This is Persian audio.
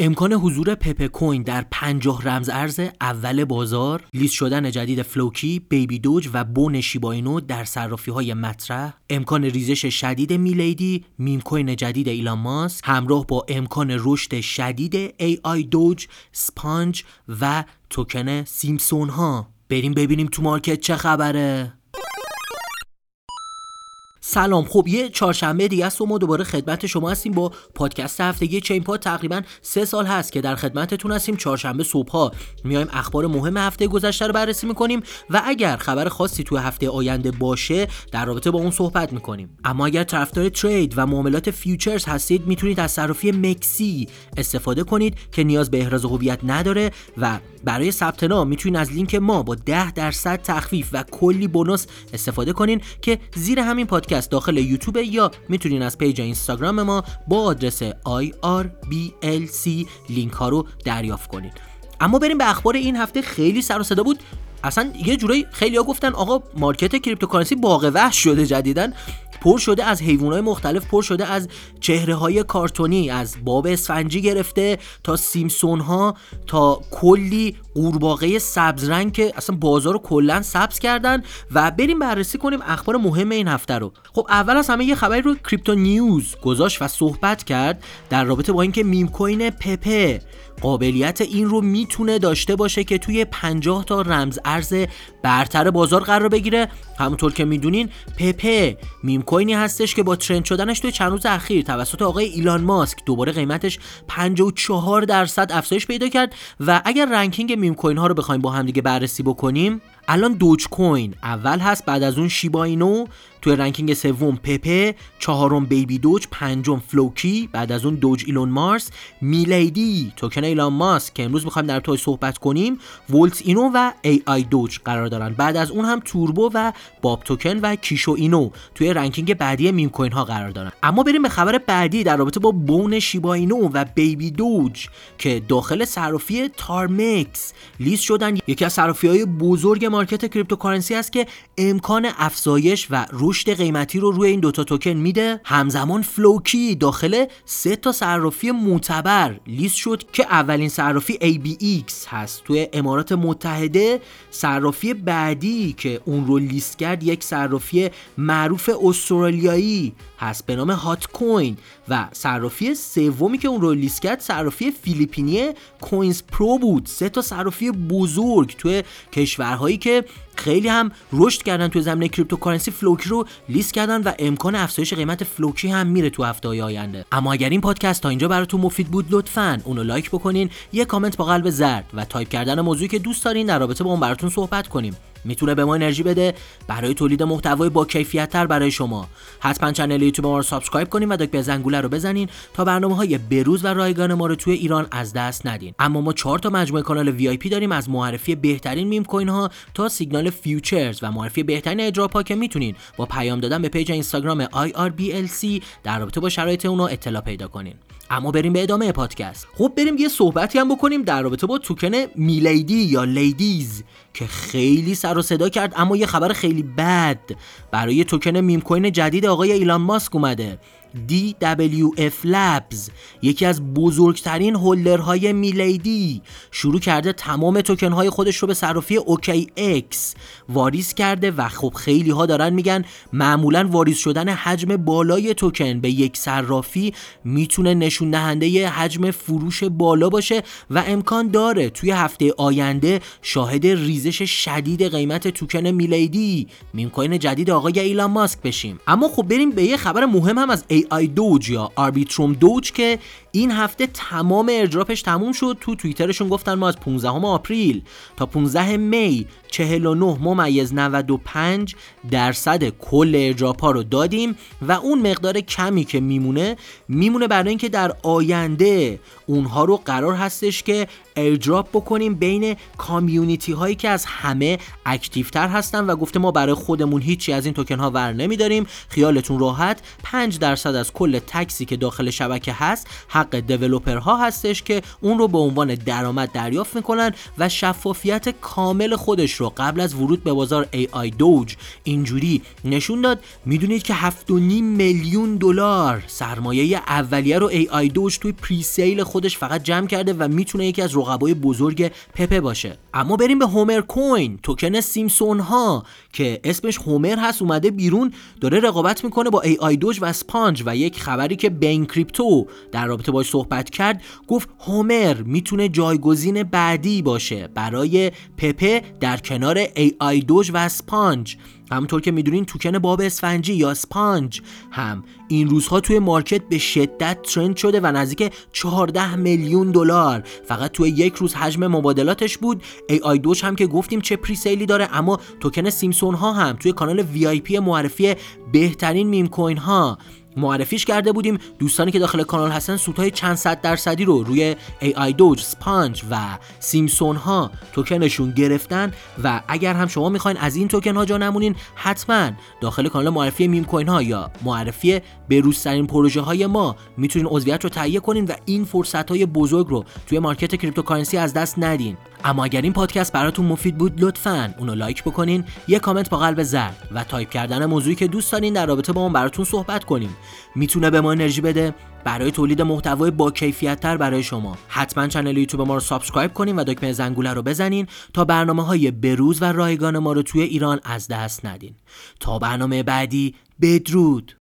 امکان حضور پپه کوین در 50 رمز ارز اول بازار لیست شدن جدید فلوکی بیبی دوج و بون شیباینو در صرافی های مطرح. امکان ریزش شدید میلیدی میم کوین جدید ایلان ماسک. همراه با امکان رشد شدید ای آی دوج سپانج و توکن سیمسون ها بریم ببینیم تو مارکت چه خبره. سلام. خب یه چهارشنبه دیگه است و ما دوباره خدمت شما هستیم با پادکست هفتگی چین پاد. تقریبا سه سال هست که در خدمتتون هستیم. چهارشنبه صبح ها میایم اخبار مهم هفته گذشته رو بررسی می‌کنیم و اگر خبر خاصی توی هفته آینده باشه در رابطه با اون صحبت می‌کنیم. اما اگر طرفدار trade و معاملات futures هستید می‌تونید از صرافی مکسی استفاده کنید که نیاز به احراز هویت نداره و برای ثبت نام می‌تونید از لینک ما با 10 درصد تخفیف و کلی bonus استفاده کنین که زیر همین پادکست داخل یوتیوب یا می‌تونین از پیج اینستاگرام ما با آدرس IRBLC لینک ها رو دریافت کنید اما بریم به اخبار این هفته خیلی سر و صدا بود. اصلا یه جوریایی ها گفتن آقا market cryptocurrency باغ وحش شده جدیداً پر شده از حیوانات مختلف پر شده از چهره های کارتونی از باب اسفنجی گرفته تا سیمسون ها تا کلی قورباغه سبز رنگ که اصلا بازار رو کلا سبز کردن و بریم بررسی کنیم اخبار مهم این هفته رو. خب اول از همه یه خبری رو کریپتو نیوز گذاشت و صحبت کرد در رابطه با اینکه meme coin پپه قابلیت این رو می‌تونه داشته باشه که توی 50 تا رمز ارز برتر بازار قرار بگیره. همونطور که می‌دونین پپه meme coin ی هستش که با trend شدنش توی چند روز اخیر توسط آقای ایلان ماسک دوباره قیمتش 54 درصد افزایش پیدا کرد و اگر ranking coin ها رو بخوایم با هم دیگه بررسی بکنیم. الان دوج کوین اول هست بعد از اون شیباینو توی ranking سوم پپه چهارم بیبی دوج پنجم فلوکی بعد از اون دوج ایلون مارس میلیدی توکن ایلان ماسک. که امروز می‌خوایم در توی صحبت کنیم. ولت اینو و ای آی دوج قرار دارن. بعد از اون هم توربو و باب توکن و کیشو اینو توی ranking بعدی meme coin ها قرار دارن. اما بریم به خبر بعدی در رابطه با بون شیبا اینو و بیبی دوج که داخل صرافی تارمکس لیست شدن. یکی از صرافی های بزرگ market cryptocurrency است که امکان افزایش و رشد قیمتی رو روی این دوتا توکن میده. همزمان فلوکی داخل سه تا صرافی معتبر لیست شد که اولین صرافی ABX هست. توی امارات متحده صرافی بعدی که اون رو لیست کرد یک صرافی معروف استرالیایی هست به نام هات کوین و صرافی سومی که اون رو لیست کرد صرافی فیلیپینی کوینز پرو بود. سه تا صرافی بزرگ توی کشورهایی که خیلی هم رشد کردن توی زمینه cryptocurrency فلوکی رو لیست کردن و امکان افزایش قیمت فلوکی هم میره تو هفته های آینده. اما اگر این پادکست تا اینجا براتون مفید بود لطفا اونو لایک بکنین یه کامنت با قلب زرد و تایپ کردن موضوعی که دوست دارین در رابطه با اون براتون صحبت کنیم. می‌تونه به ما انرژی بده برای تولید محتوای با کیفیت تر برای شما. حتما کانال یوتیوب ما رو subscribe کنین و دکمه زنگوله رو بزنین تا برنامه های بروز و رایگان ما رو توی ایران از دست ندین. اما ما چهار تا مجموعه کانال VIP داریم از معرفی بهترین meme coin ها تا سیگنال futures و معرفی بهترین airdrop ها که می‌تونین. با پیام دادن به پیج اینستاگرام IRBLC در رابطه با شرایط اونها اطلاع پیدا کنین. اما بریم به ادامه پادکست. خب بریم یه صحبتی هم بکنیم در رابطه با توکن میلیدی یا لیدیز که خیلی سر و صدا کرد اما یه خبر خیلی بد برای توکن meme coin جدید آقای ایلان ماسک اومده. DWF Labs یکی از بزرگترین holder های میلیدی شروع کرده تمام توکن های خودش رو به صرافی OKX واریز کرده و خب خیلی ها دارن میگن معمولا واریز شدن حجم بالای توکن به یک صرافی می‌تونه نشون دهنده حجم فروش بالا باشه و امکان داره توی هفته آینده شاهد ریزش شدید قیمت توکن میلیدی meme coin جدید آقای ایلان ماسک بشیم. اما خب بریم به یه خبر مهم هم از AI دوج یا آربیتروم دوج که این هفته تمام airdrop ش تموم شد. تو توییترشون گفتن ما از 15 آپریل تا 15 می 49 ممیز 95 درصد کل airdrop ها رو دادیم و اون مقدار کمی که میمونه میمونه برای اینکه در آینده اونها رو قرار هستش که airdrop بکنیم بین community هایی که از همه active تر هستن و گفته ما برای خودمون هیچی از این توکن ها ور نمیداریم. خیالتون راحت. 5 درصد از کل tax ی که داخل شبکه هست حق دیولوپرها هستش که اون رو به عنوان درآمد دریافت می‌کنن و شفافیت کامل خودش رو قبل از ورود به بازار AI دوج اینجوری نشون داد. می‌دونید که 7.5 میلیون دلار سرمایه اولیه رو AI دوج توی پری سیل خودش فقط جمع کرده و می‌تونه یکی از رقبای بزرگ پپه باشه. اما بریم به هومر کوین توکن سیمسون ها که اسمش هومر هست اومده بیرون داره رقابت می‌کنه با AI دوج و سپانج و یک خبری که بین کریپتو در رابطه باش صحبت کرد گفت هومر می‌تونه جایگزین بعدی باشه برای پپه در کنار AI دوج و سپانج همونطور که می‌دونین توکن باب اسفنجی یا سپانج هم این روزها توی market به شدت trend شده و نزدیک 14 میلیون دلار. فقط توی یک روز حجم مبادلاتش بود. ای آی دوج هم که گفتیم چه پتانسیلی داره اما توکن سیمسون ها هم توی کانال VIP معرفی بهترین meme coin ها معرفیش کرده بودیم دوستانی که داخل کانال هستن سودهای چند صد درصدی رو روی AI دوج، سپانج و سیمسون ها توکنشون گرفتن و اگر هم شما می‌خواین از این توکن ها جا نمونین حتما داخل کانال معرفی meme coin ها یا معرفی بروزترین پروژه های ما می‌تونین عضویت رو تهیه کنین و این فرصت های بزرگ رو توی market cryptocurrency از دست ندین. اما اگر این پادکست براتون مفید بود لطفا اونو لایک بکنین یه کامنت با قلب زرد و تایپ کردن موضوعی که دوست دارین در رابطه با اون براتون صحبت کنیم. می‌تونه به ما انرژی بده. برای تولید محتوای با کیفیت تر برای شما. حتما کانال یوتیوب ما رو subscribe کنین و دکمه زنگوله رو بزنین تا برنامه های بروز و رایگان ما رو توی ایران از دست ندین. تا برنامه بعدی بدرود!